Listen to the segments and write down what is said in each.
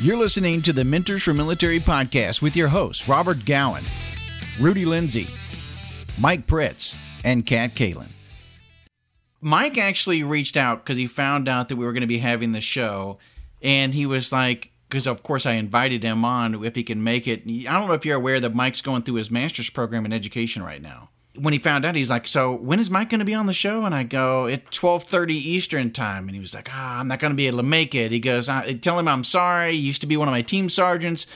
You're listening to the Mentors for Military podcast with your hosts, Robert Gowan, Rudy Lindsay, Mike Pritz, and Kat Kalin. Mike actually reached out because he found out that we were going to be having the show, and he was like, because of course I invited him on if he can make it. I don't know if you're aware that Mike's going through his master's program in education right now when he found out, he's like, "So when is Mike going to be on the show?" And I go, "It's twelve thirty Eastern time." And he was like, "Ah, I'm not going to be able to make it." He goes, I, "Tell him I'm sorry. He used to be one of my team sergeants."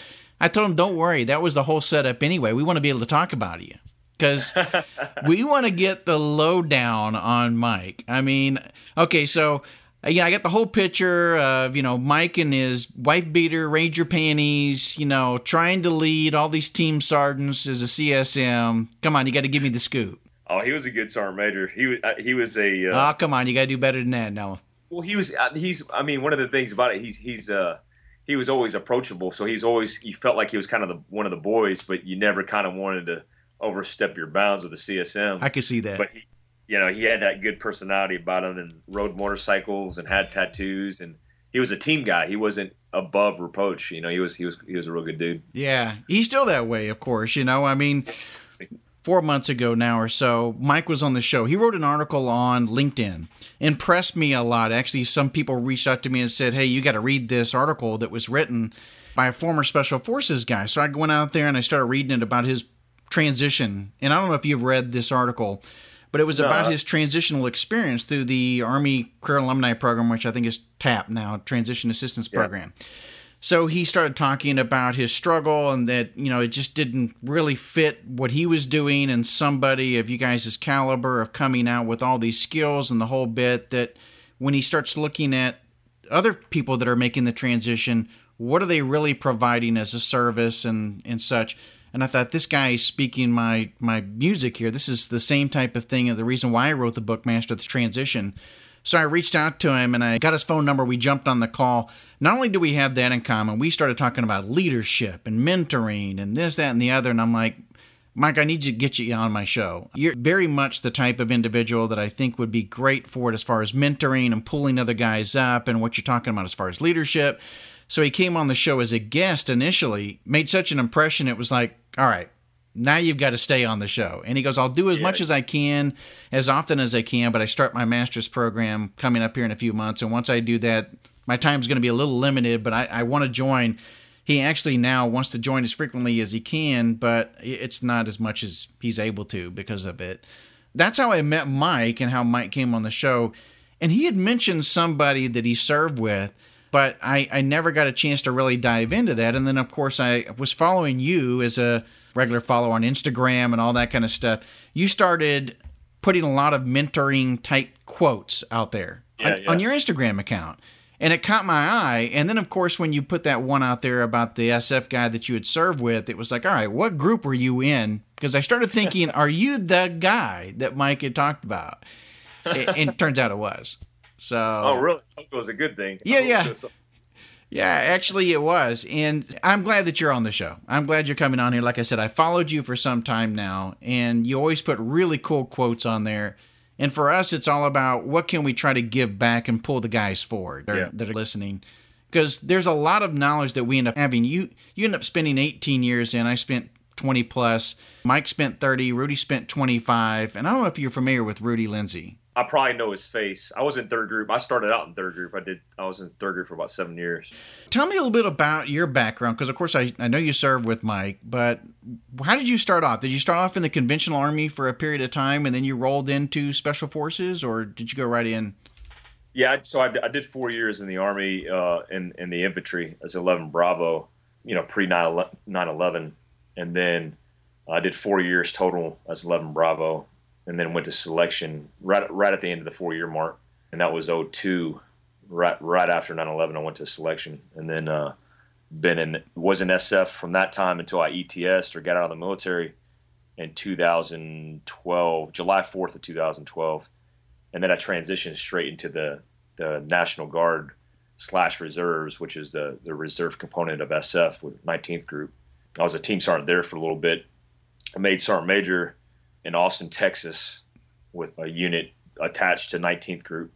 I told him, "Don't worry. That was the whole setup anyway. We want to be able to talk about you because we want to get the lowdown on Mike. I mean, okay, so yeah, I got the whole picture of you know Mike and his wife beater, ranger panties, you know, trying to lead all these team sergeants as a CSM. Come on, you got to give me the scoop. Oh, he was a good sergeant major. He was uh, he was a. Uh, oh, come on, you got to do better than that now. Well, he was. Uh, he's. I mean, one of the things about it, he's he's uh he was always approachable. So he's always you felt like he was kind of the one of the boys, but you never kind of wanted to overstep your bounds with a CSM. I could see that. But he, you know, he had that good personality about him and rode motorcycles and had tattoos and he was a team guy. He wasn't above reproach. You know, he was he was he was a real good dude. Yeah, he's still that way, of course. You know, I mean, four months ago now or so, Mike was on the show. He wrote an article on LinkedIn, impressed me a lot. Actually, some people reached out to me and said, "Hey, you got to read this article that was written by a former special forces guy." So I went out there and I started reading it about his transition. And I don't know if you've read this article but it was no. about his transitional experience through the Army Career Alumni Program, which I think is TAP now, Transition Assistance yeah. Program. So he started talking about his struggle and that, you know, it just didn't really fit what he was doing and somebody of you guys' caliber of coming out with all these skills and the whole bit that when he starts looking at other people that are making the transition, what are they really providing as a service and, and such? And I thought this guy is speaking my my music here. This is the same type of thing, and the reason why I wrote the book Master the Transition. So I reached out to him and I got his phone number. We jumped on the call. Not only do we have that in common, we started talking about leadership and mentoring and this, that, and the other. And I'm like, Mike, I need you to get you on my show. You're very much the type of individual that I think would be great for it as far as mentoring and pulling other guys up and what you're talking about as far as leadership. So he came on the show as a guest initially, made such an impression, it was like, all right, now you've got to stay on the show. And he goes, I'll do as yeah. much as I can, as often as I can, but I start my master's program coming up here in a few months. And once I do that, my time's going to be a little limited, but I, I want to join. He actually now wants to join as frequently as he can, but it's not as much as he's able to because of it. That's how I met Mike and how Mike came on the show. And he had mentioned somebody that he served with but I, I never got a chance to really dive into that. And then, of course, I was following you as a regular follow on Instagram and all that kind of stuff. You started putting a lot of mentoring type quotes out there yeah, on, yeah. on your Instagram account. And it caught my eye. And then, of course, when you put that one out there about the SF guy that you had served with, it was like, all right, what group were you in? Because I started thinking, are you the guy that Mike had talked about? and it turns out it was. So Oh really? It was a good thing. Yeah, yeah. Yeah, actually it was. And I'm glad that you're on the show. I'm glad you're coming on here. Like I said, I followed you for some time now and you always put really cool quotes on there. And for us it's all about what can we try to give back and pull the guys forward yeah. that are listening. Because there's a lot of knowledge that we end up having. You you end up spending 18 years in. I spent 20 plus. Mike spent 30. Rudy spent 25. And I don't know if you're familiar with Rudy Lindsay. I probably know his face. I was in third group. I started out in third group. I did. I was in third group for about seven years. Tell me a little bit about your background, because of course I, I know you served with Mike, but how did you start off? Did you start off in the conventional army for a period of time, and then you rolled into special forces, or did you go right in? Yeah, so I, I did four years in the army uh, in in the infantry as 11 Bravo, you know, pre 9 11, and then I did four years total as 11 Bravo, and then went to selection right right at the end of the four year mark, and that was 02. Right right after 9/11, I went to selection, and then uh, been in was in SF from that time until I ETS or got out of the military in 2012, July 4th of 2012, and then I transitioned straight into the the National Guard slash reserves, which is the the reserve component of SF with 19th Group. I was a team sergeant there for a little bit. I made sergeant major in Austin, Texas, with a unit attached to 19th Group.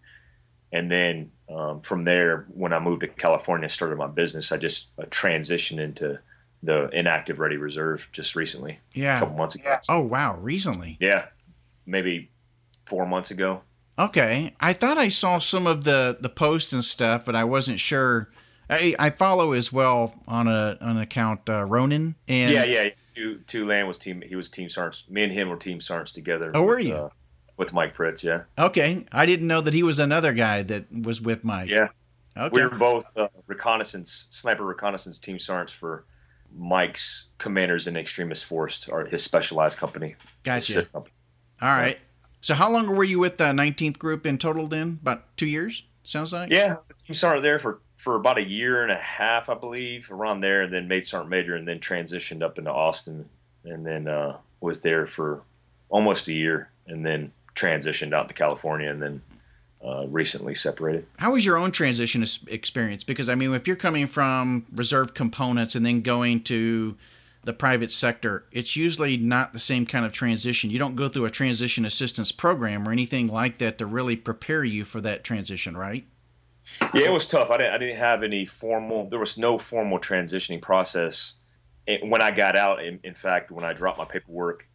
and then um, from there, when I moved to California, and started my business. I just uh, transitioned into the inactive ready reserve just recently. Yeah, a couple months ago. Oh wow, recently. Yeah, maybe four months ago. Okay, I thought I saw some of the the posts and stuff, but I wasn't sure. I, I follow as well on a on an account uh, Ronan and yeah yeah two two land was team he was team sergeants me and him were team sergeants together. Oh, were you? Uh, with Mike Pritz, yeah. Okay, I didn't know that he was another guy that was with Mike. Yeah. Okay. We were both uh, reconnaissance sniper reconnaissance team sergeants for Mike's commanders in extremis force or his specialized company. Gotcha. Company. All right. So how long were you with the 19th group in total then? About two years, sounds like? Yeah. Team sergeant there for, for about a year and a half, I believe, around there, and then made sergeant major and then transitioned up into Austin and then uh, was there for almost a year and then transitioned out to California and then uh, recently separated. How was your own transition experience? Because I mean, if you're coming from reserve components and then going to the private sector, it's usually not the same kind of transition. You don't go through a transition assistance program or anything like that to really prepare you for that transition, right? Yeah, it was tough. I didn't, I didn't have any formal. There was no formal transitioning process when I got out. In, in fact, when I dropped my paperwork,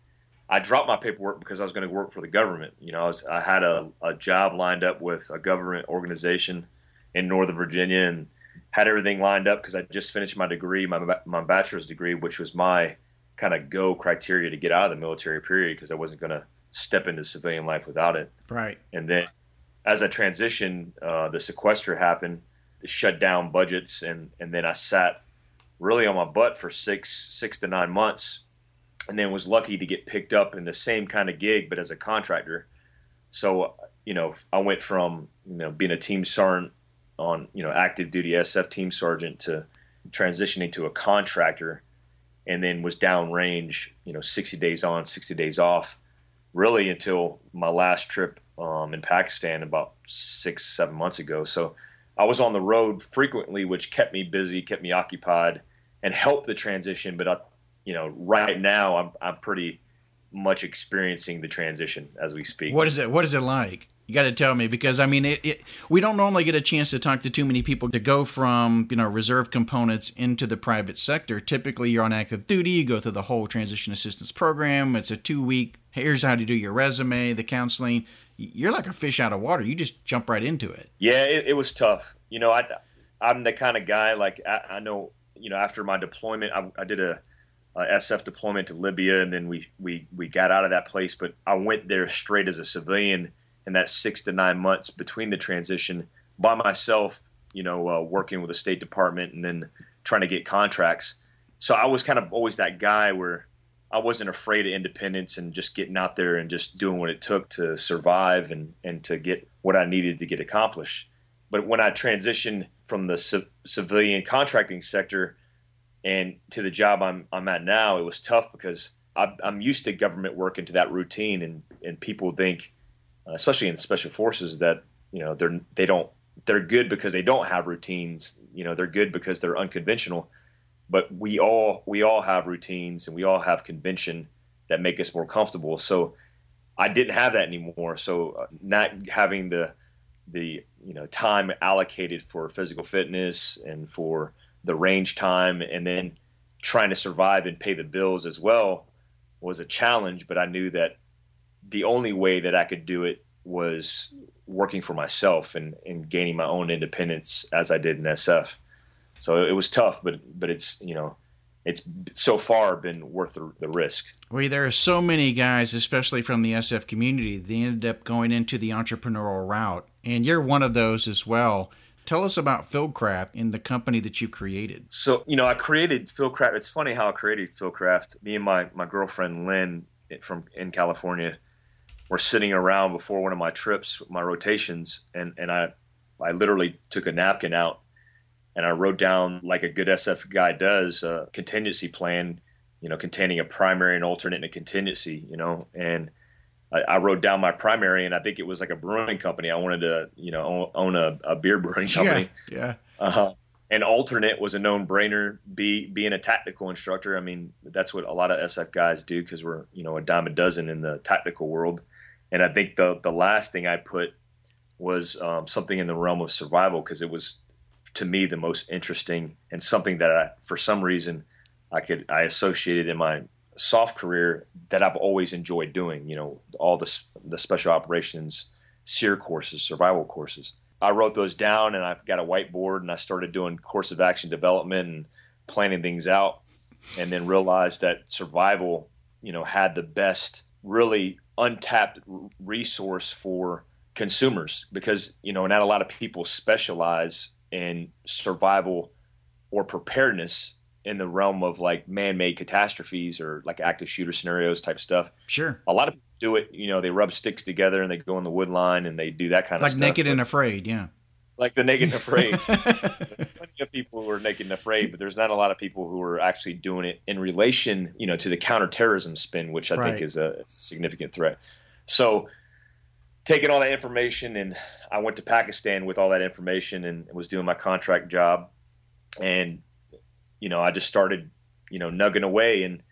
I dropped my paperwork because I was going to work for the government. You know, I, was, I had a, a job lined up with a government organization in Northern Virginia and had everything lined up because I just finished my degree, my, my bachelor's degree, which was my kind of go criteria to get out of the military period because I wasn't going to step into civilian life without it. Right. And then as I transitioned, uh, the sequester happened, shut down budgets, and, and then I sat really on my butt for six six to nine months and then was lucky to get picked up in the same kind of gig, but as a contractor. So, you know, I went from, you know, being a team sergeant on, you know, active duty SF team sergeant to transitioning to a contractor and then was downrange, you know, 60 days on, 60 days off, really until my last trip um, in Pakistan about six, seven months ago. So I was on the road frequently, which kept me busy, kept me occupied, and helped the transition. But I, you know, right now I'm I'm pretty much experiencing the transition as we speak. What is it? What is it like? You got to tell me because I mean, it, it, we don't normally get a chance to talk to too many people to go from you know reserve components into the private sector. Typically, you're on active duty. You go through the whole transition assistance program. It's a two week. Here's how to do your resume, the counseling. You're like a fish out of water. You just jump right into it. Yeah, it, it was tough. You know, I I'm the kind of guy like I, I know. You know, after my deployment, I, I did a SF deployment to Libya, and then we we we got out of that place. But I went there straight as a civilian in that six to nine months between the transition by myself. You know, uh, working with the State Department and then trying to get contracts. So I was kind of always that guy where I wasn't afraid of independence and just getting out there and just doing what it took to survive and and to get what I needed to get accomplished. But when I transitioned from the c- civilian contracting sector and to the job I'm I'm at now, it was tough because I'm, used to government work into that routine, and and people think, especially in special forces, that you know they're they don't they're good because they don't have routines. You know, they're good because they're unconventional. But we all we all have routines, and we all have convention that make us more comfortable. So I didn't have that anymore. So uh, not having the the you know time allocated for physical fitness and for the range time and then trying to survive and pay the bills as well was a challenge but i knew that the only way that i could do it was working for myself and, and gaining my own independence as i did in sf so it was tough but but it's you know it's so far been worth the, the risk. Well, there are so many guys, especially from the SF community, they ended up going into the entrepreneurial route, and you're one of those as well. Tell us about FieldCraft and the company that you've created. So, you know, I created FieldCraft. It's funny how I created FieldCraft. Me and my, my girlfriend Lynn from in California were sitting around before one of my trips, my rotations, and, and I I literally took a napkin out and I wrote down like a good SF guy does a contingency plan, you know, containing a primary, and alternate, and a contingency, you know, and I, I, wrote down my primary, and I think it was like a brewing company. I wanted to, you know, own, a, a, beer brewing company. Yeah. yeah. Uh-huh. And alternate was a known brainer. Be being a tactical instructor. I mean, that's what a lot of SF guys do because we're, you know, a dime a dozen in the tactical world. And I think the the last thing I put was um, something in the realm of survival because it was to me the most interesting and something that I, for some reason I could I associated in my SOF career that I've always enjoyed doing. You know, all the the special operations SERE courses, survival courses. I wrote those down and I got a whiteboard and I started doing course of action development and planning things out, and then realized that survival, you know, had the best, really untapped resource for consumers because you know not a lot of people specialize in survival or preparedness in the realm of like man-made catastrophes or like active shooter scenarios type stuff. Sure. A lot of people do it, you know, they rub sticks together and they go in the wood line and they do that kind like of stuff. Like naked and afraid, yeah. Like the naked and afraid. plenty of people who are naked and afraid, but there's not a lot of people who are actually doing it in relation, you know, to the counterterrorism spin, which I right. think is a, a significant threat. So taking all that information and I went to Pakistan with all that information and was doing my contract job and you know I just started you know nugging away and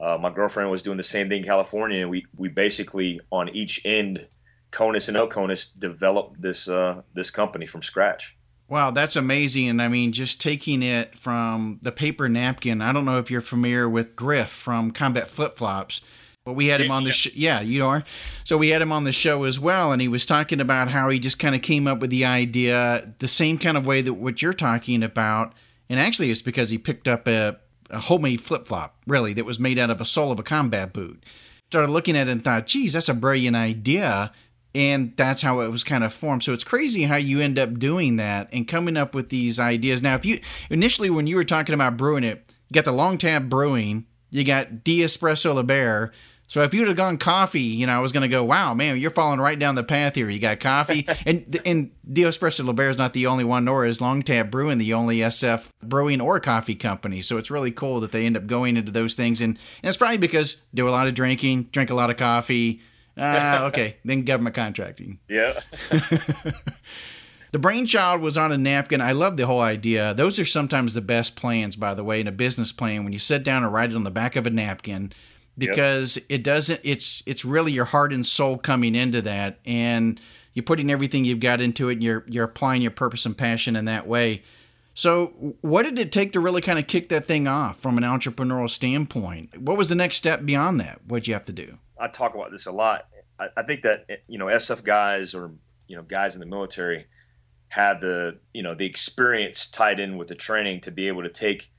uh, my girlfriend was doing the same thing in California and we we basically on each end CONUS and OCONUS developed this uh, this company from scratch. Wow, that's amazing. And I mean, just taking it from the paper napkin. I don't know if you're familiar with Griff from Combat Flip Flops but we had him on the show. Yeah, you are. So we had him on the show as well, and he was talking about how he just kind of came up with the idea the same kind of way that what you're talking about. And actually, it's because he picked up a, a homemade flip flop, really, that was made out of a sole of a combat boot. Started looking at it and thought, geez, that's a brilliant idea. And that's how it was kind of formed. So it's crazy how you end up doing that and coming up with these ideas. Now, if you initially, when you were talking about brewing it, you got the long tab brewing, you got De Espresso Liber, so if you'd have gone coffee, you know, I was going to go, wow, man, you're falling right down the path here. You got coffee, and and De Espresso Liber is not the only one, nor is Long Tab Brewing the only SF brewing or coffee company. So it's really cool that they end up going into those things, and, and it's probably because do a lot of drinking, drink a lot of coffee. Uh, okay, then government contracting. Yeah. The brainchild was on a napkin. I love the whole idea. Those are sometimes the best plans, by the way, in a business plan. When you sit down and write it on the back of a napkin, because yep. it doesn't it's it's really your heart and soul coming into that and you're putting everything you've got into it and you're you're applying your purpose and passion in that way so what did it take to really kind of kick that thing off from an entrepreneurial standpoint what was the next step beyond that what'd you have to do i talk about this a lot. I, I think that you know sf guys or you know guys in the military have the you know the experience tied in with the training to be able to take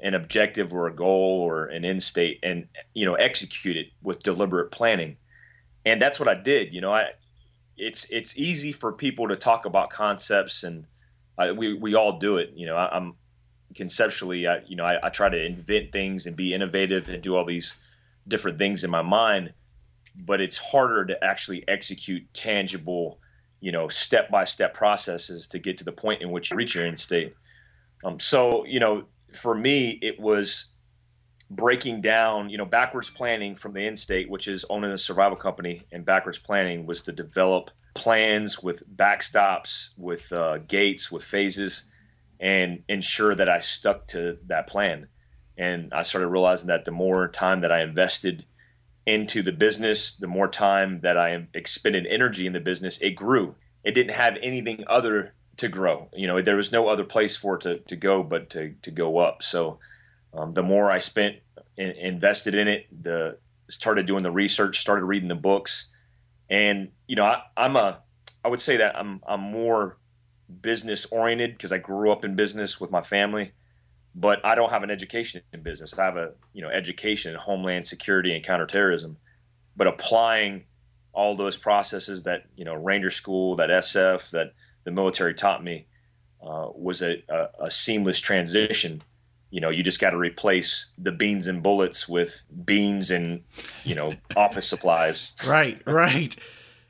an objective or a goal or an end state and you know execute it with deliberate planning. And that's what i did you know i it's it's easy for people to talk about concepts and I, we we all do it you know I, am conceptually I, you know I, I try to invent things and be innovative and do all these different things in my mind but it's harder to actually execute tangible you know step by step processes to get to the point in which you reach your end state um, so you know for me, it was breaking down, you know, backwards planning from the end state, which is owning a survival company, and backwards planning was to develop plans with backstops, with uh, gates, with phases, and ensure that I stuck to that plan. And I started realizing that the more time that I invested into the business, the more time that I expended energy in the business, it grew. It didn't have anything other to grow. You know, there was no other place for it to, to go but to, to go up. So um, the more I spent in, invested in it, the started doing the research, started reading the books, and you know, I, I'm a I would say that I'm I'm more business oriented because I grew up in business with my family, but I don't have an education in business. I have a you know education in homeland security and counterterrorism, but applying all those processes that you know Ranger School, that SF, that the military taught me uh, was a, a, a, seamless transition. You know, you just got to replace the beans and bullets with beans and you know office supplies. Right, right.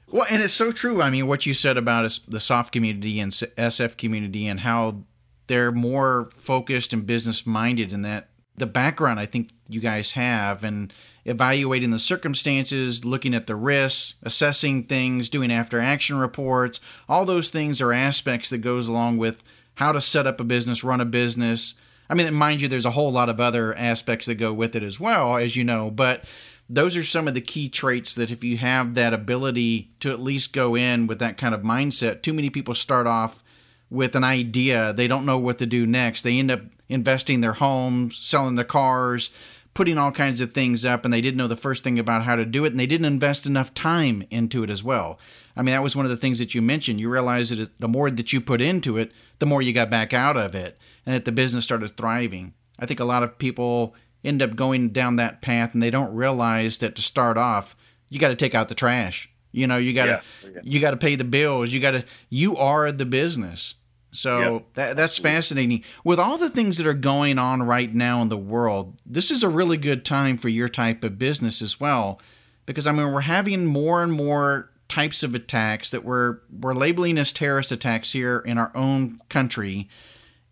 Well, and it's so true. I mean, what you said about the SOF community and SF community and how they're more focused and business minded, and that the background I think you guys have, and evaluating the circumstances, looking at the risks, assessing things, doing after action reports. All those things are aspects that goes along with how to set up a business, run a business. I mean, mind you, there's a whole lot of other aspects that go with it as well, as you know, but those are some of the key traits that if you have that ability to at least go in with that kind of mindset, too many people start off with an idea. They don't know what to do next. They end up investing their homes, selling their cars, putting all kinds of things up, and they didn't know the first thing about how to do it, and they didn't invest enough time into it as well. I mean, that was one of the things that you mentioned. You realized that the more that you put into it, the more you got back out of it, and that the business started thriving. I think a lot of people end up going down that path and they don't realize that to start off, you got to take out the trash. You know, you got to yeah. you got to pay the bills. You got to you are the business. So yep. that, that's fascinating. With all the things that are going on right now in the world, this is a really good time for your type of business as well. Because I mean, we're having more and more types of attacks that we're we're labeling as terrorist attacks here in our own country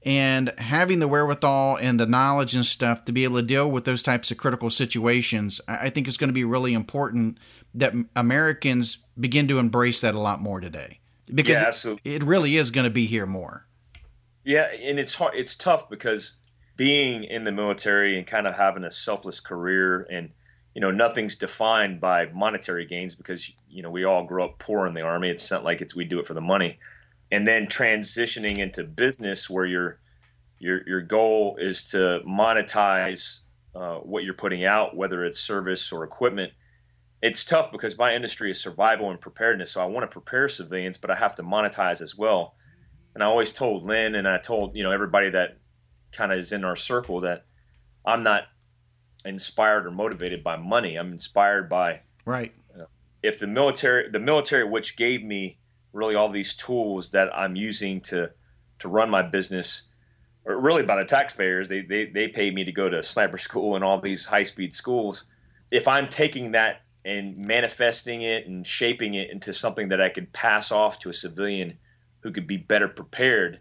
and having the wherewithal and the knowledge and stuff to be able to deal with those types of critical situations, I think is going to be really important that Americans begin to embrace that a lot more today because yeah, absolutely. It, it really is going to be here more. Yeah, and it's hard. It's tough because being in the military and kind of having a selfless career and you know nothing's defined by monetary gains because you know we all grow up poor in the army it's not like it's we do it for the money and then transitioning into business where your your your goal is to monetize uh, what you're putting out, whether it's service or equipment. It's tough because my industry is survival and preparedness, so I want to prepare civilians, but I have to monetize as well. And I always told Lynn and I told you know everybody that kind of is in our circle that I'm not inspired or motivated by money. I'm inspired by right. if the military, the military, which gave me really all these tools that I'm using to to run my business, or really by the taxpayers. They they they pay me to go to sniper school and all these high speed schools. If I'm taking that and manifesting it and shaping it into something that I could pass off to a civilian who could be better prepared,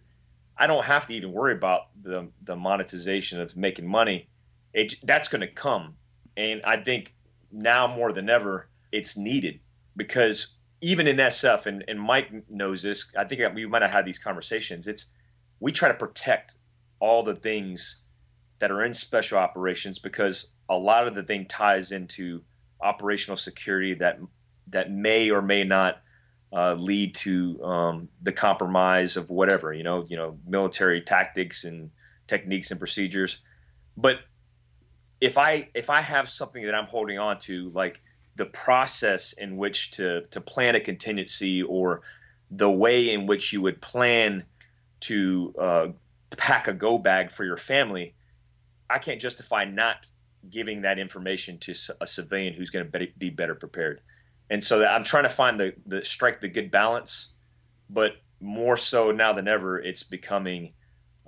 I don't have to even worry about the the monetization of making money. It, that's going to come, and I think now more than ever it's needed because even in SF, and, and Mike knows this, I think we might have had these conversations. It's we try to protect all the things that are in special operations because a lot of the thing ties into operational security that that may or may not uh, lead to um, the compromise of whatever you know you know military tactics and techniques and procedures. But if i if i have something that i'm holding on to like the process in which to to plan a contingency or the way in which you would plan to uh, pack a go bag for your family, I can't justify not giving that information to a civilian who's going to be better prepared. And so I'm trying to find the, the strike the good balance, but more so now than ever, it's becoming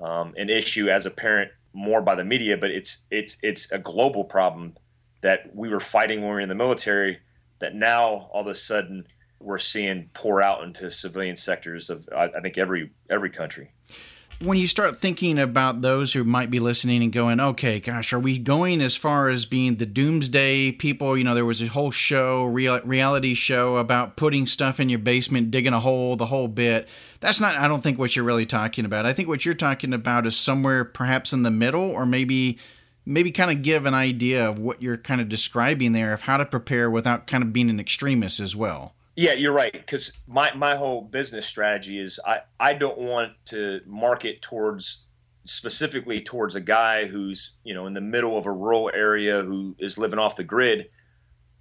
um, an issue as a parent more by the media, but it's it's it's a global problem that we were fighting when we were in the military that now all of a sudden we're seeing pour out into civilian sectors of I, I think every every country when you start thinking about those who might be listening and going, okay, gosh, are we going as far as being the doomsday people? You know, there was a whole show, real, reality show about putting stuff in your basement, digging a hole, the whole bit. That's not, I don't think, what you're really talking about. I think what you're talking about is somewhere perhaps in the middle or maybe maybe kind of give an idea of what you're kind of describing there of how to prepare without kind of being an extremist as well. Yeah, you're right. Because my, my whole business strategy is I, I don't want to market towards specifically towards a guy who's you know in the middle of a rural area who is living off the grid.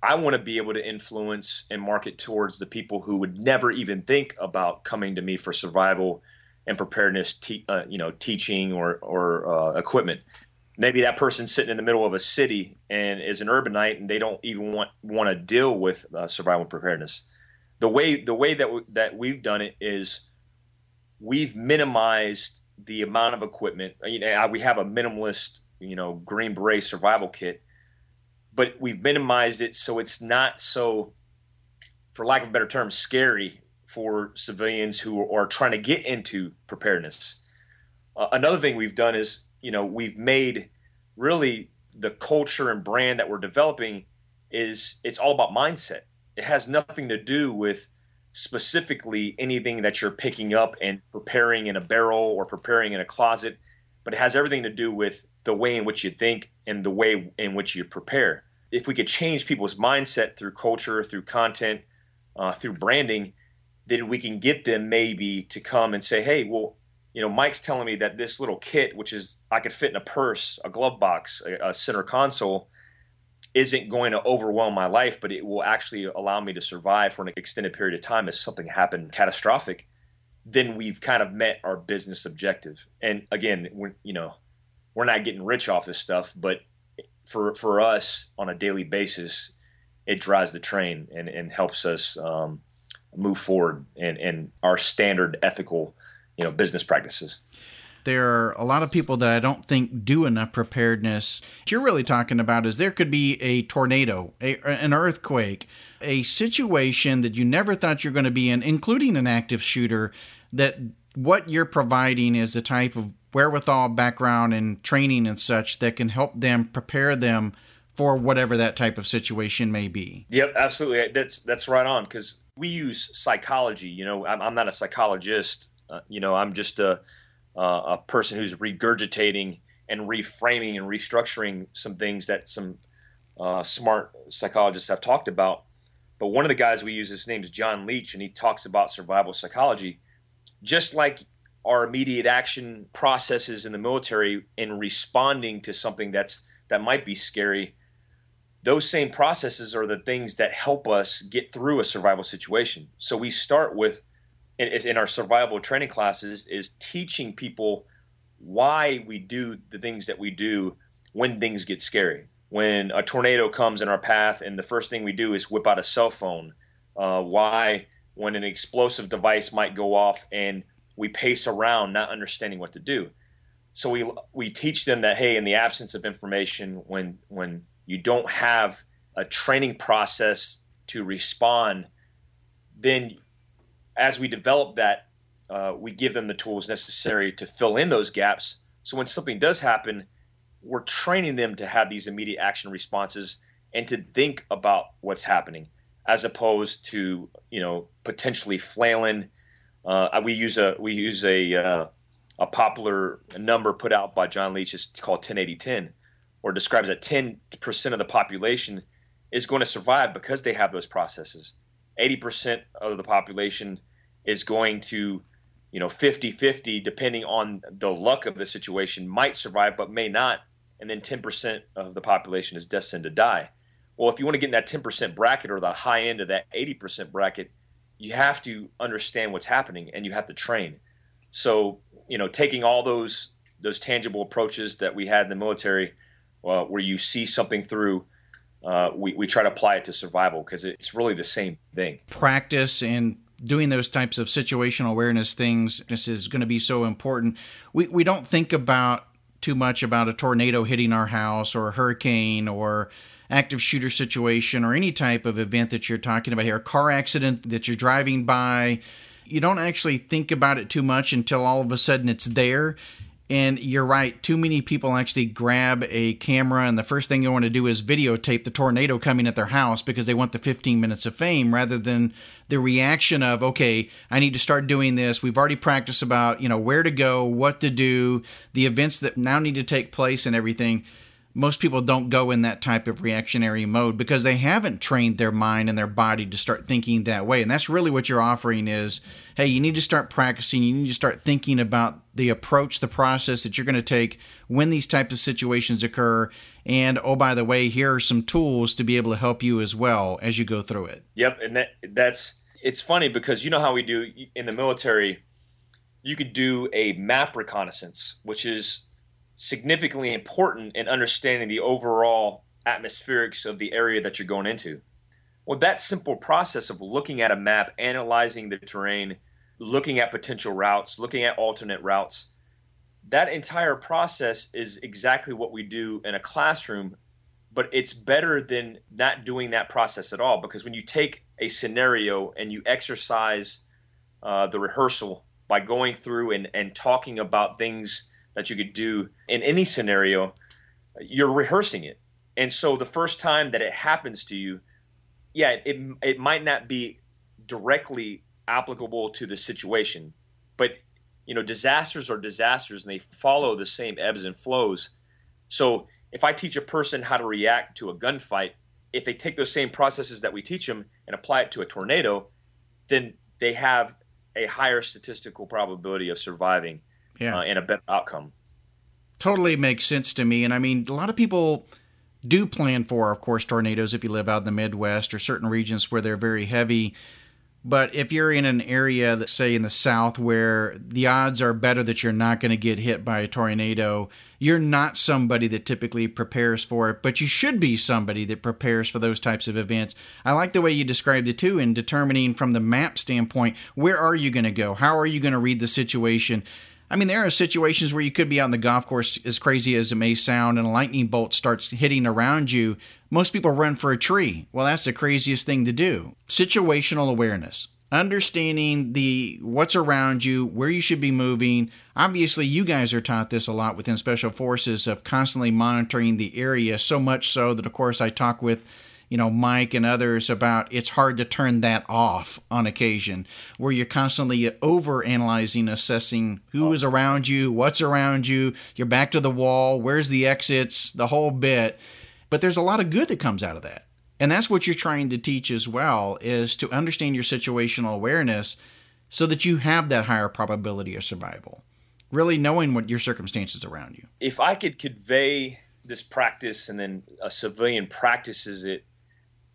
I want to be able to influence and market towards the people who would never even think about coming to me for survival and preparedness, te- uh, you know, teaching or or uh, equipment maybe that person's sitting in the middle of a city and is an urbanite and they don't even want want to deal with uh, survival preparedness the way the way that w- that we've done it is we've minimized the amount of equipment you know we have a minimalist you know green beret survival kit but we've minimized it so it's not so for lack of a better term scary for civilians who are trying to get into preparedness uh, another thing we've done is you know we've made really the culture and brand that we're developing is it's all about mindset. It has nothing to do with specifically anything that you're picking up and preparing in a barrel or preparing in a closet, but it has everything to do with the way in which you think and the way in which you prepare. if we could change people's mindset through culture, through content, uh, through branding, then we can get them maybe to come and say, hey, well, you know, Mike's telling me that this little kit, which is I could fit in a purse, a glove box, a, a center console, isn't going to overwhelm my life, but it will actually allow me to survive for an extended period of time if something happened catastrophic. Then we've kind of met our business objective. And again, we're, you know, we're not getting rich off this stuff, but for for us on a daily basis, it drives the train and, and helps us um, move forward in, in our standard ethical, you know, business practices. There are a lot of people that I don't think do enough preparedness. What you're really talking about is there could be a tornado, a, an earthquake, a situation that you never thought you're going to be in, including an active shooter. That what you're providing is the type of wherewithal, background, and training and such that can help them prepare them for whatever that type of situation may be. Yep, absolutely. That's that's right on because we use psychology. You know, I'm, I'm not a psychologist. Uh, you know, I'm just a uh, a person who's regurgitating and reframing and restructuring some things that some uh, smart psychologists have talked about. But one of the guys we use, his name is John Leach, and he talks about survival psychology. Just like our immediate action processes in the military in responding to something that's that might be scary those same processes are the things that help us get through a survival situation so we start with in, in our survival training classes is teaching people why we do the things that we do when things get scary when a tornado comes in our path and the first thing we do is whip out a cell phone uh, why when an explosive device might go off and we pace around not understanding what to do. So we we teach them that hey, in the absence of information, when when you don't have a training process to respond, then as we develop that, uh, we give them the tools necessary to fill in those gaps. So when something does happen, we're training them to have these immediate action responses and to think about what's happening, as opposed to you know potentially flailing uh, we use a we use a uh, a popular number put out by John Leach. It's called 1080-10, or describes that 10% of the population is going to survive because they have those processes. 80% of the population is going to, you know, 50-50, depending on the luck of the situation, might survive but may not. And then 10% of the population is destined to die. Well, if you want to get in that 10% bracket or the high end of that 80% bracket – you have to understand what's happening and you have to train. So, you know, taking all those those tangible approaches that we had in the military, uh, where you see something through, uh, we, we try to apply it to survival because it's really the same thing. Practice and doing those types of situational awareness things this is going to be so important. We, we don't think about too much about a tornado hitting our house or a hurricane or active shooter situation or any type of event that you're talking about here, a car accident that you're driving by, you don't actually think about it too much until all of a sudden it's there. And you're right, too many people actually grab a camera, and the first thing they want to do is videotape the tornado coming at their house because they want the 15 minutes of fame rather than the reaction of, okay, I need to start doing this. We've already practiced about, you know, where to go, what to do, the events that now need to take place, and everything most people don't go in that type of reactionary mode because they haven't trained their mind and their body to start thinking that way. And that's really what you're offering is hey you need to start practicing. You need to start thinking about the approach the process that you're going to take when these types of situations occur. And oh by the way here are some tools to be able to help you as well as you go through it. Yep and that that's it's funny because you know how we do in the military you could do a map reconnaissance which is significantly important in understanding the overall atmospherics of the area that you're going into. Well, that simple process of looking at a map, analyzing the terrain, looking at potential routes, looking at alternate routes, that entire process is exactly what we do in a classroom, but it's better than not doing that process at all because when you take a scenario and you exercise uh, the rehearsal by going through and, and talking about things that you could do in any scenario, you're rehearsing it. And so the first time that it happens to you, yeah, it it might not be directly applicable to the situation, but you know, disasters are disasters and they follow the same ebbs and flows. So if I teach a person how to react to a gunfight, if they take those same processes that we teach them and apply it to a tornado, then they have a higher statistical probability of surviving yeah. uh, and a better outcome. Totally makes sense to me. And I mean, a lot of people do plan for, of course, tornadoes if you live out in the Midwest or certain regions where they're very heavy. But if you're in an area that, say, in the South, where the odds are better that you're not going to get hit by a tornado, you're not somebody that typically prepares for it, but you should be somebody that prepares for those types of events. I like the way you described it too in determining from the map standpoint where are you going to go? How are you going to read the situation? I mean, there are situations where you could be on the golf course, as crazy as it may sound, and a lightning bolt starts hitting around you. Most people run for a tree. Well, that's the craziest thing to do. Situational awareness understanding the what's around you, where you should be moving. Obviously, you guys are taught this a lot within special forces of constantly monitoring the area so much so that of course I talk with you know Mike and others about it's hard to turn that off on occasion where you're constantly over analyzing assessing who is around you, what's around you, you're back to the wall, where's the exits, the whole bit. But there's a lot of good that comes out of that. And that's what you're trying to teach as well is to understand your situational awareness so that you have that higher probability of survival. Really knowing what your circumstances around you. If I could convey this practice and then a civilian practices it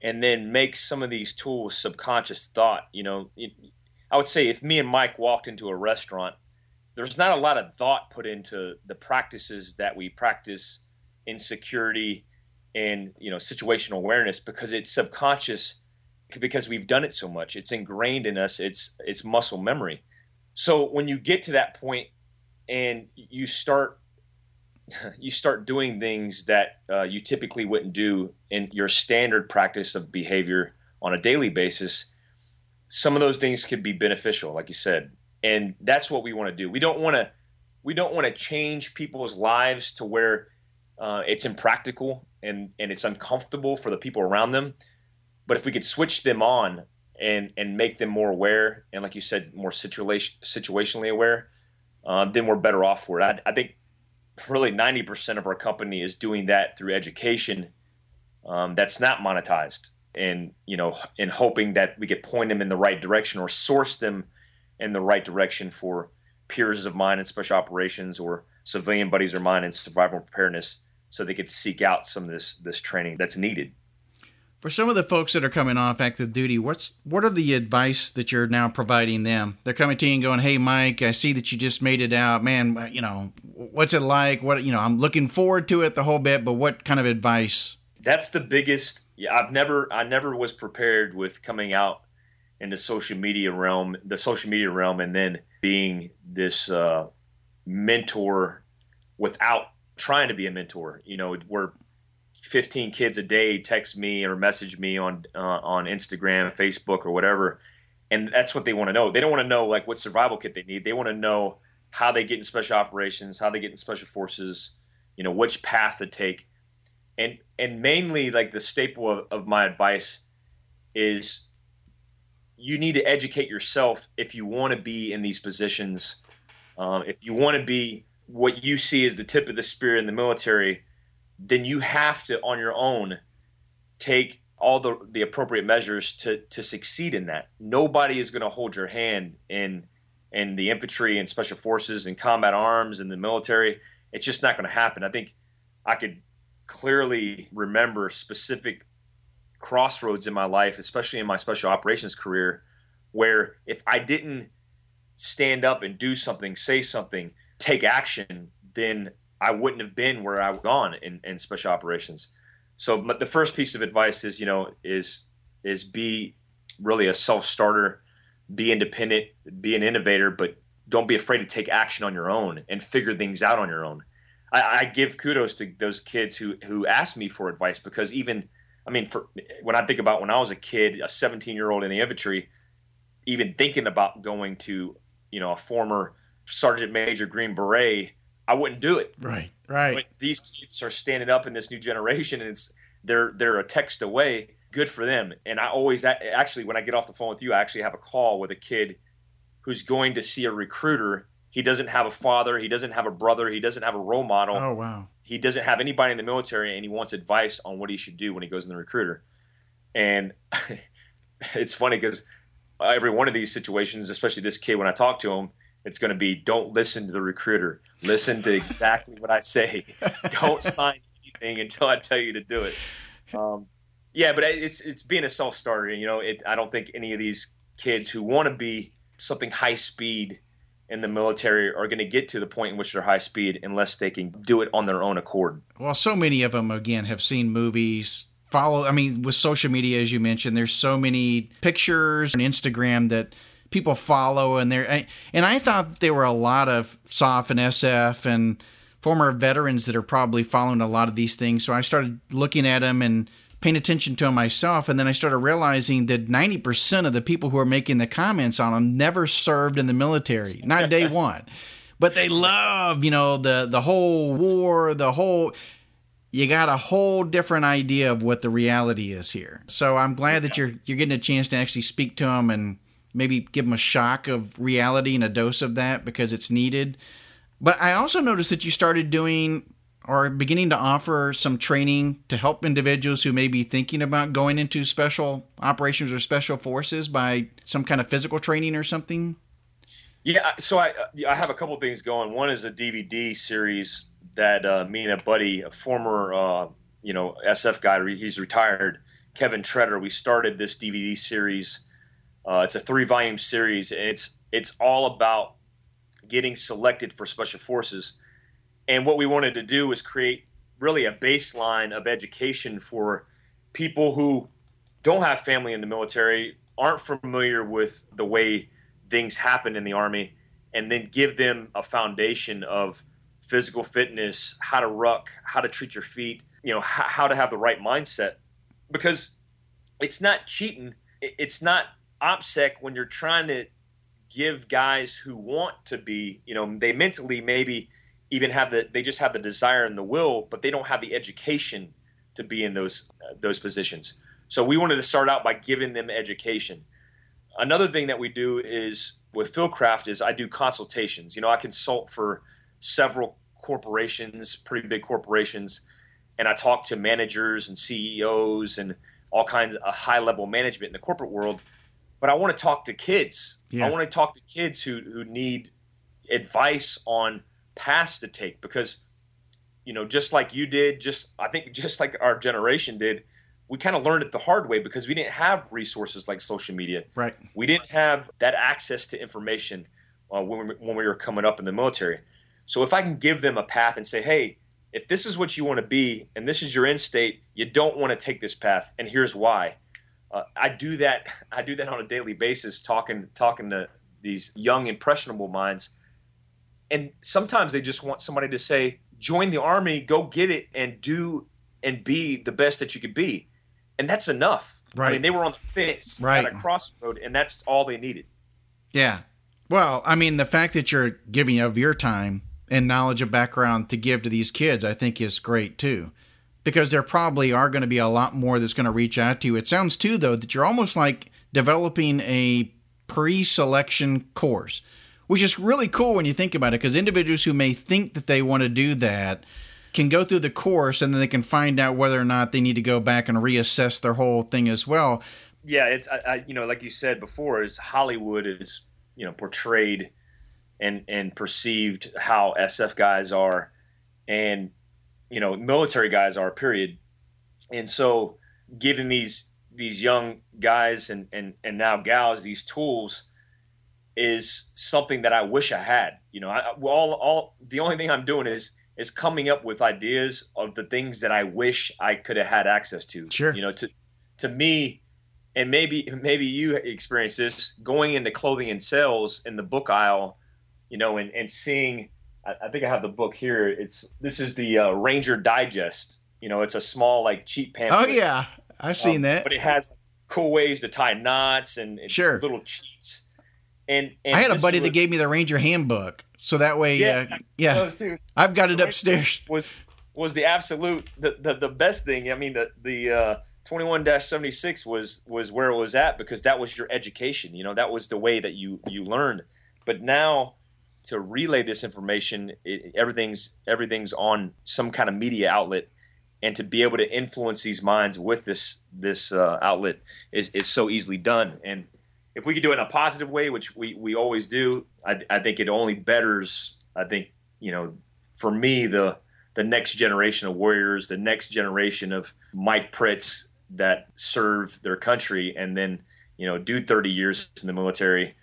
and then make some of these tools subconscious thought, you know, it, I would say if me and Mike walked into a restaurant, there's not a lot of thought put into the practices that we practice in security and you know situational awareness because it's subconscious because we've done it so much. It's ingrained in us. It's it's muscle memory. So when you get to that point and you start you start doing things that uh, you typically wouldn't do in your standard practice of behavior on a daily basis some of those things could be beneficial like you said and that's what we want to do we don't want to we don't want to change people's lives to where uh, it's impractical and and it's uncomfortable for the people around them. But if we could switch them on and and make them more aware and like you said, more situation situationally aware, uh, then we're better off for it. I, I think really 90% of our company is doing that through education um, that's not monetized and you know in hoping that we could point them in the right direction or source them in the right direction for peers of mine in special operations or civilian buddies of mine in survival preparedness so they could seek out some of this this training that's needed. For some of the folks that are coming off active duty, what's what are the advice that you're now providing them? They're coming to you and going, "Hey, Mike, I see that you just made it out. Man, you know, what's it like? What you know, I'm looking forward to it the whole bit, but what kind of advice?" That's the biggest. Yeah, I've never, I never was prepared with coming out in the social media realm, the social media realm, and then being this uh, mentor without trying to be a mentor. You know, where 15 kids a day text me or message me on uh, on Instagram, Facebook, or whatever, and that's what they want to know. They don't want to know like what survival kit they need. They want to know how they get in special operations, how they get in special forces, you know, which path to take, and and mainly like the staple of, of my advice is you need to educate yourself if you want to be in these positions. Um, if you want to be what you see as the tip of the spear in the military, then you have to on your own take all the the appropriate measures to to succeed in that. Nobody is going to hold your hand in in the infantry and special forces and combat arms and the military. It's just not going to happen. I think I could clearly remember specific crossroads in my life, especially in my special operations career, where if I didn't stand up and do something, say something, take action, then I wouldn't have been where I've gone in, in special operations. So, but the first piece of advice is, you know, is is be really a self starter, be independent, be an innovator, but don't be afraid to take action on your own and figure things out on your own. I, I give kudos to those kids who who ask me for advice because even, I mean, for when I think about when I was a kid, a 17 year old in the infantry, even thinking about going to, you know, a former Sergeant Major Green Beret, I wouldn't do it. Right, right. But these kids are standing up in this new generation, and it's they're they're a text away. Good for them. And I always actually, when I get off the phone with you, I actually have a call with a kid who's going to see a recruiter. He doesn't have a father. He doesn't have a brother. He doesn't have a role model. Oh wow. He doesn't have anybody in the military, and he wants advice on what he should do when he goes in the recruiter. And it's funny because every one of these situations, especially this kid, when I talk to him, it's going to be don't listen to the recruiter. Listen to exactly what I say. Don't sign anything until I tell you to do it. Um, yeah, but it's it's being a self starter. You know, it, I don't think any of these kids who want to be something high speed in the military are going to get to the point in which they're high speed unless they can do it on their own accord. Well, so many of them again have seen movies, follow. I mean, with social media, as you mentioned, there's so many pictures on Instagram that people follow, and they're and I thought there were a lot of SOF and SF and former veterans that are probably following a lot of these things. So I started looking at them and paying attention to them myself, and then I started realizing that 90% of the people who are making the comments on them never served in the military, not day one. But they love, you know, the the whole war, the whole you got a whole different idea of what the reality is here. So I'm glad that you're you're getting a chance to actually speak to them and maybe give them a shock of reality and a dose of that because it's needed. But I also noticed that you started doing or beginning to offer some training to help individuals who may be thinking about going into special operations or special forces by some kind of physical training or something? Yeah, so I I have a couple things going. One is a DVD series that uh, me and a buddy, a former uh, you know SF guy, he's retired, Kevin Treader. We started this DVD series. Uh, it's a three volume series, and it's it's all about getting selected for special forces and what we wanted to do was create really a baseline of education for people who don't have family in the military, aren't familiar with the way things happen in the Army, and then give them a foundation of physical fitness, how to ruck, how to treat your feet, you know, how to have the right mindset. Because it's not cheating, it's not OPSEC when you're trying to give guys who want to be, you know, they mentally maybe even have the they just have the desire and the will, but they don't have the education to be in those uh, those positions. So we wanted to start out by giving them education. Another thing that we do is with Fieldcraft is I do consultations. You know, I consult for several corporations, pretty big corporations, and I talk to managers and CEOs and all kinds of high level management in the corporate world. But I want to talk to kids. Yeah. I want to talk to kids who who need advice on paths to take because you know just like you did just i think just like our generation did we kind of learned it the hard way because we didn't have resources like social media right we didn't have that access to information uh, when, we, when we were coming up in the military so if i can give them a path and say hey if this is what you want to be and this is your end state you don't want to take this path and here's why uh, i do that i do that on a daily basis talking talking to these young impressionable minds and sometimes they just want somebody to say, join the army, go get it, and do and be the best that you could be, and that's enough. Right. I mean, they were on the fence right. at a crossroad, and that's all they needed. Yeah. Well, I mean, the fact that you're giving of your time and knowledge and background to give to these kids, I think, is great too. Because there probably are going to be a lot more that's going to reach out to you. It sounds too, though, that you're almost like developing a pre selection course which is really cool when you think about it because individuals who may think that they want to do that can go through the course and then they can find out whether or not they need to go back and reassess their whole thing as well. Yeah, it's I, I, you know like you said before is Hollywood is you know portrayed and and perceived how SF guys are and you know military guys are period. And so giving these these young guys and and and now gals these tools is something that I wish I had. You know, I, all all the only thing I'm doing is is coming up with ideas of the things that I wish I could have had access to. Sure. You know, to to me, and maybe maybe you experience this going into clothing and sales in the book aisle, you know, and and seeing. I, I think I have the book here. It's this is the uh, Ranger Digest. You know, it's a small like cheap pamphlet. Oh yeah, I've seen um, that. But it has cool ways to tie knots and, and sure. little cheats and, and I had a buddy was, that gave me the Ranger handbook, so that way, yeah, uh, yeah, I've got it upstairs. Was was the absolute the, the, the best thing? I mean, the the uh, 21-76 was was where it was at because that was your education. You know, that was the way that you you learned. But now to relay this information, it, everything's everything's on some kind of media outlet, and to be able to influence these minds with this this uh, outlet is is so easily done. And if we could do it in a positive way, which we we always do, I, I think it only betters. I think you know, for me, the the next generation of warriors, the next generation of Mike Pritts that serve their country and then you know do 30 years in the military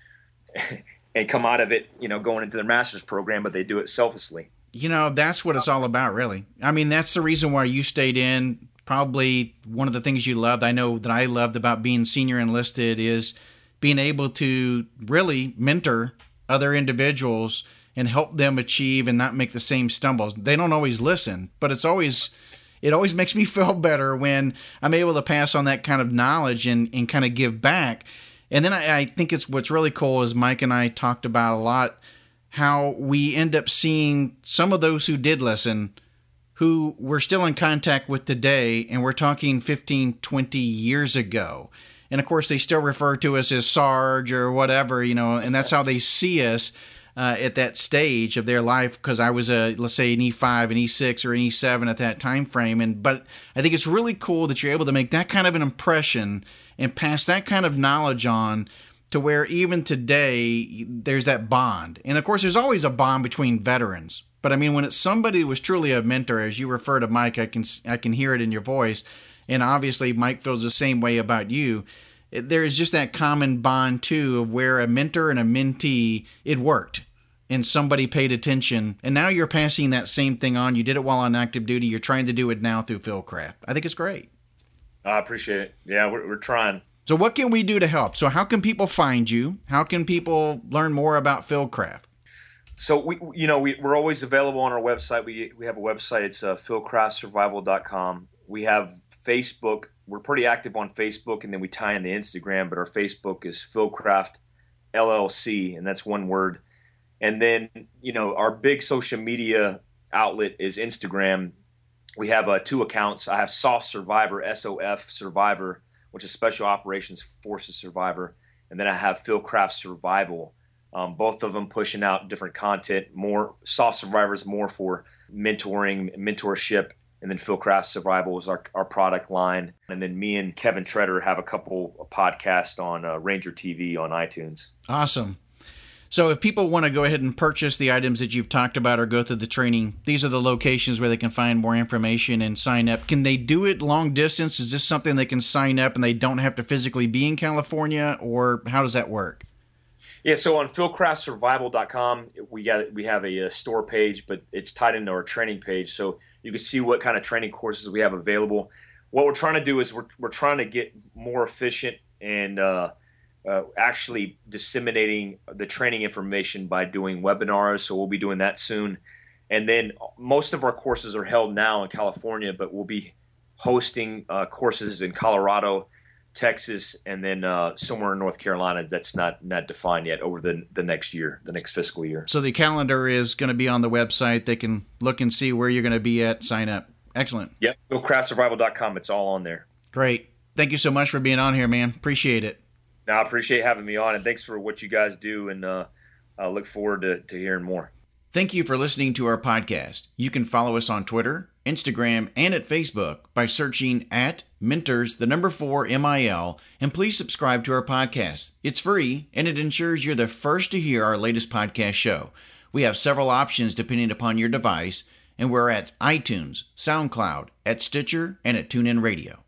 and come out of it, you know, going into their master's program, but they do it selflessly. You know, that's what it's all about, really. I mean, that's the reason why you stayed in. Probably one of the things you loved, I know that I loved about being senior enlisted is being able to really mentor other individuals and help them achieve and not make the same stumbles. They don't always listen, but it's always it always makes me feel better when I'm able to pass on that kind of knowledge and, and kind of give back. And then I, I think it's what's really cool is Mike and I talked about a lot how we end up seeing some of those who did listen who we're still in contact with today and we're talking 15 20 years ago. And of course they still refer to us as sarge or whatever you know and that's how they see us uh, at that stage of their life because I was a let's say an E5, an E6, or an E7 at that time frame. And but I think it's really cool that you're able to make that kind of an impression and pass that kind of knowledge on to where even today there's that bond. And of course, there's always a bond between veterans. But I mean, when it's somebody who was truly a mentor, as you refer to Mike, I can I can hear it in your voice, and obviously Mike feels the same way about you there's just that common bond too of where a mentor and a mentee it worked and somebody paid attention and now you're passing that same thing on. You did it while on active duty. You're trying to do it now through Fieldcraft i think it's great. I appreciate it. Yeah we're, we're trying. So what can we do to help? So how can people find you? How can people learn more about Fieldcraft so we you know we, we're always available on our website. We, we have a website. It's uh, fieldcraftsurvival.com we have facebook. We're pretty active on Facebook, and then we tie into Instagram. But our Facebook is Fieldcraft LLC, and that's one word. And then you know our big social media outlet is Instagram. We have uh, two accounts. I have SOF Survivor, SOF Survivor, which is Special Operations Forces Survivor, and then I have FieldCraft Survival. Um, both of them pushing out different content. More SOF Survivors, more for mentoring, mentorship, and then FieldCraft Survival is our, our product line. And then me and Kevin Treader have a couple podcasts on uh, Ranger TV on iTunes. Awesome. So if people want to go ahead and purchase the items that you've talked about or go through the training, these are the locations where they can find more information and sign up. Can they do it long distance? Is this something they can sign up and they don't have to physically be in California or how does that work? Yeah, so on fieldcraftsurvival.com, we got we have a, a store page, but it's tied into our training page. So you can see what kind of training courses we have available. What we're trying to do is we're, we're trying to get more efficient and uh, uh, actually disseminating the training information by doing webinars. So we'll be doing that soon. And then most of our courses are held now in California, but we'll be hosting uh, courses in Colorado, Texas, and then uh, somewhere in North Carolina that's not not defined yet over the the next year, the next fiscal year. So the calendar is going to be on the website. They can look and see where you're going to be at. Sign up. Excellent. Yep. FieldcraftSurvival.com. It's all on there. Great. Thank you so much for being on here, man. Appreciate it. Now, I appreciate having me on, and thanks for what you guys do. And uh, I look forward to, to hearing more. Thank you for listening to our podcast. You can follow us on Twitter, Instagram, and at Facebook by searching at Mentors, the number four MIL, and please subscribe to our podcast. It's free and it ensures you're the first to hear our latest podcast show. We have several options depending upon your device, and we're at iTunes, SoundCloud, at Stitcher, and at TuneIn Radio.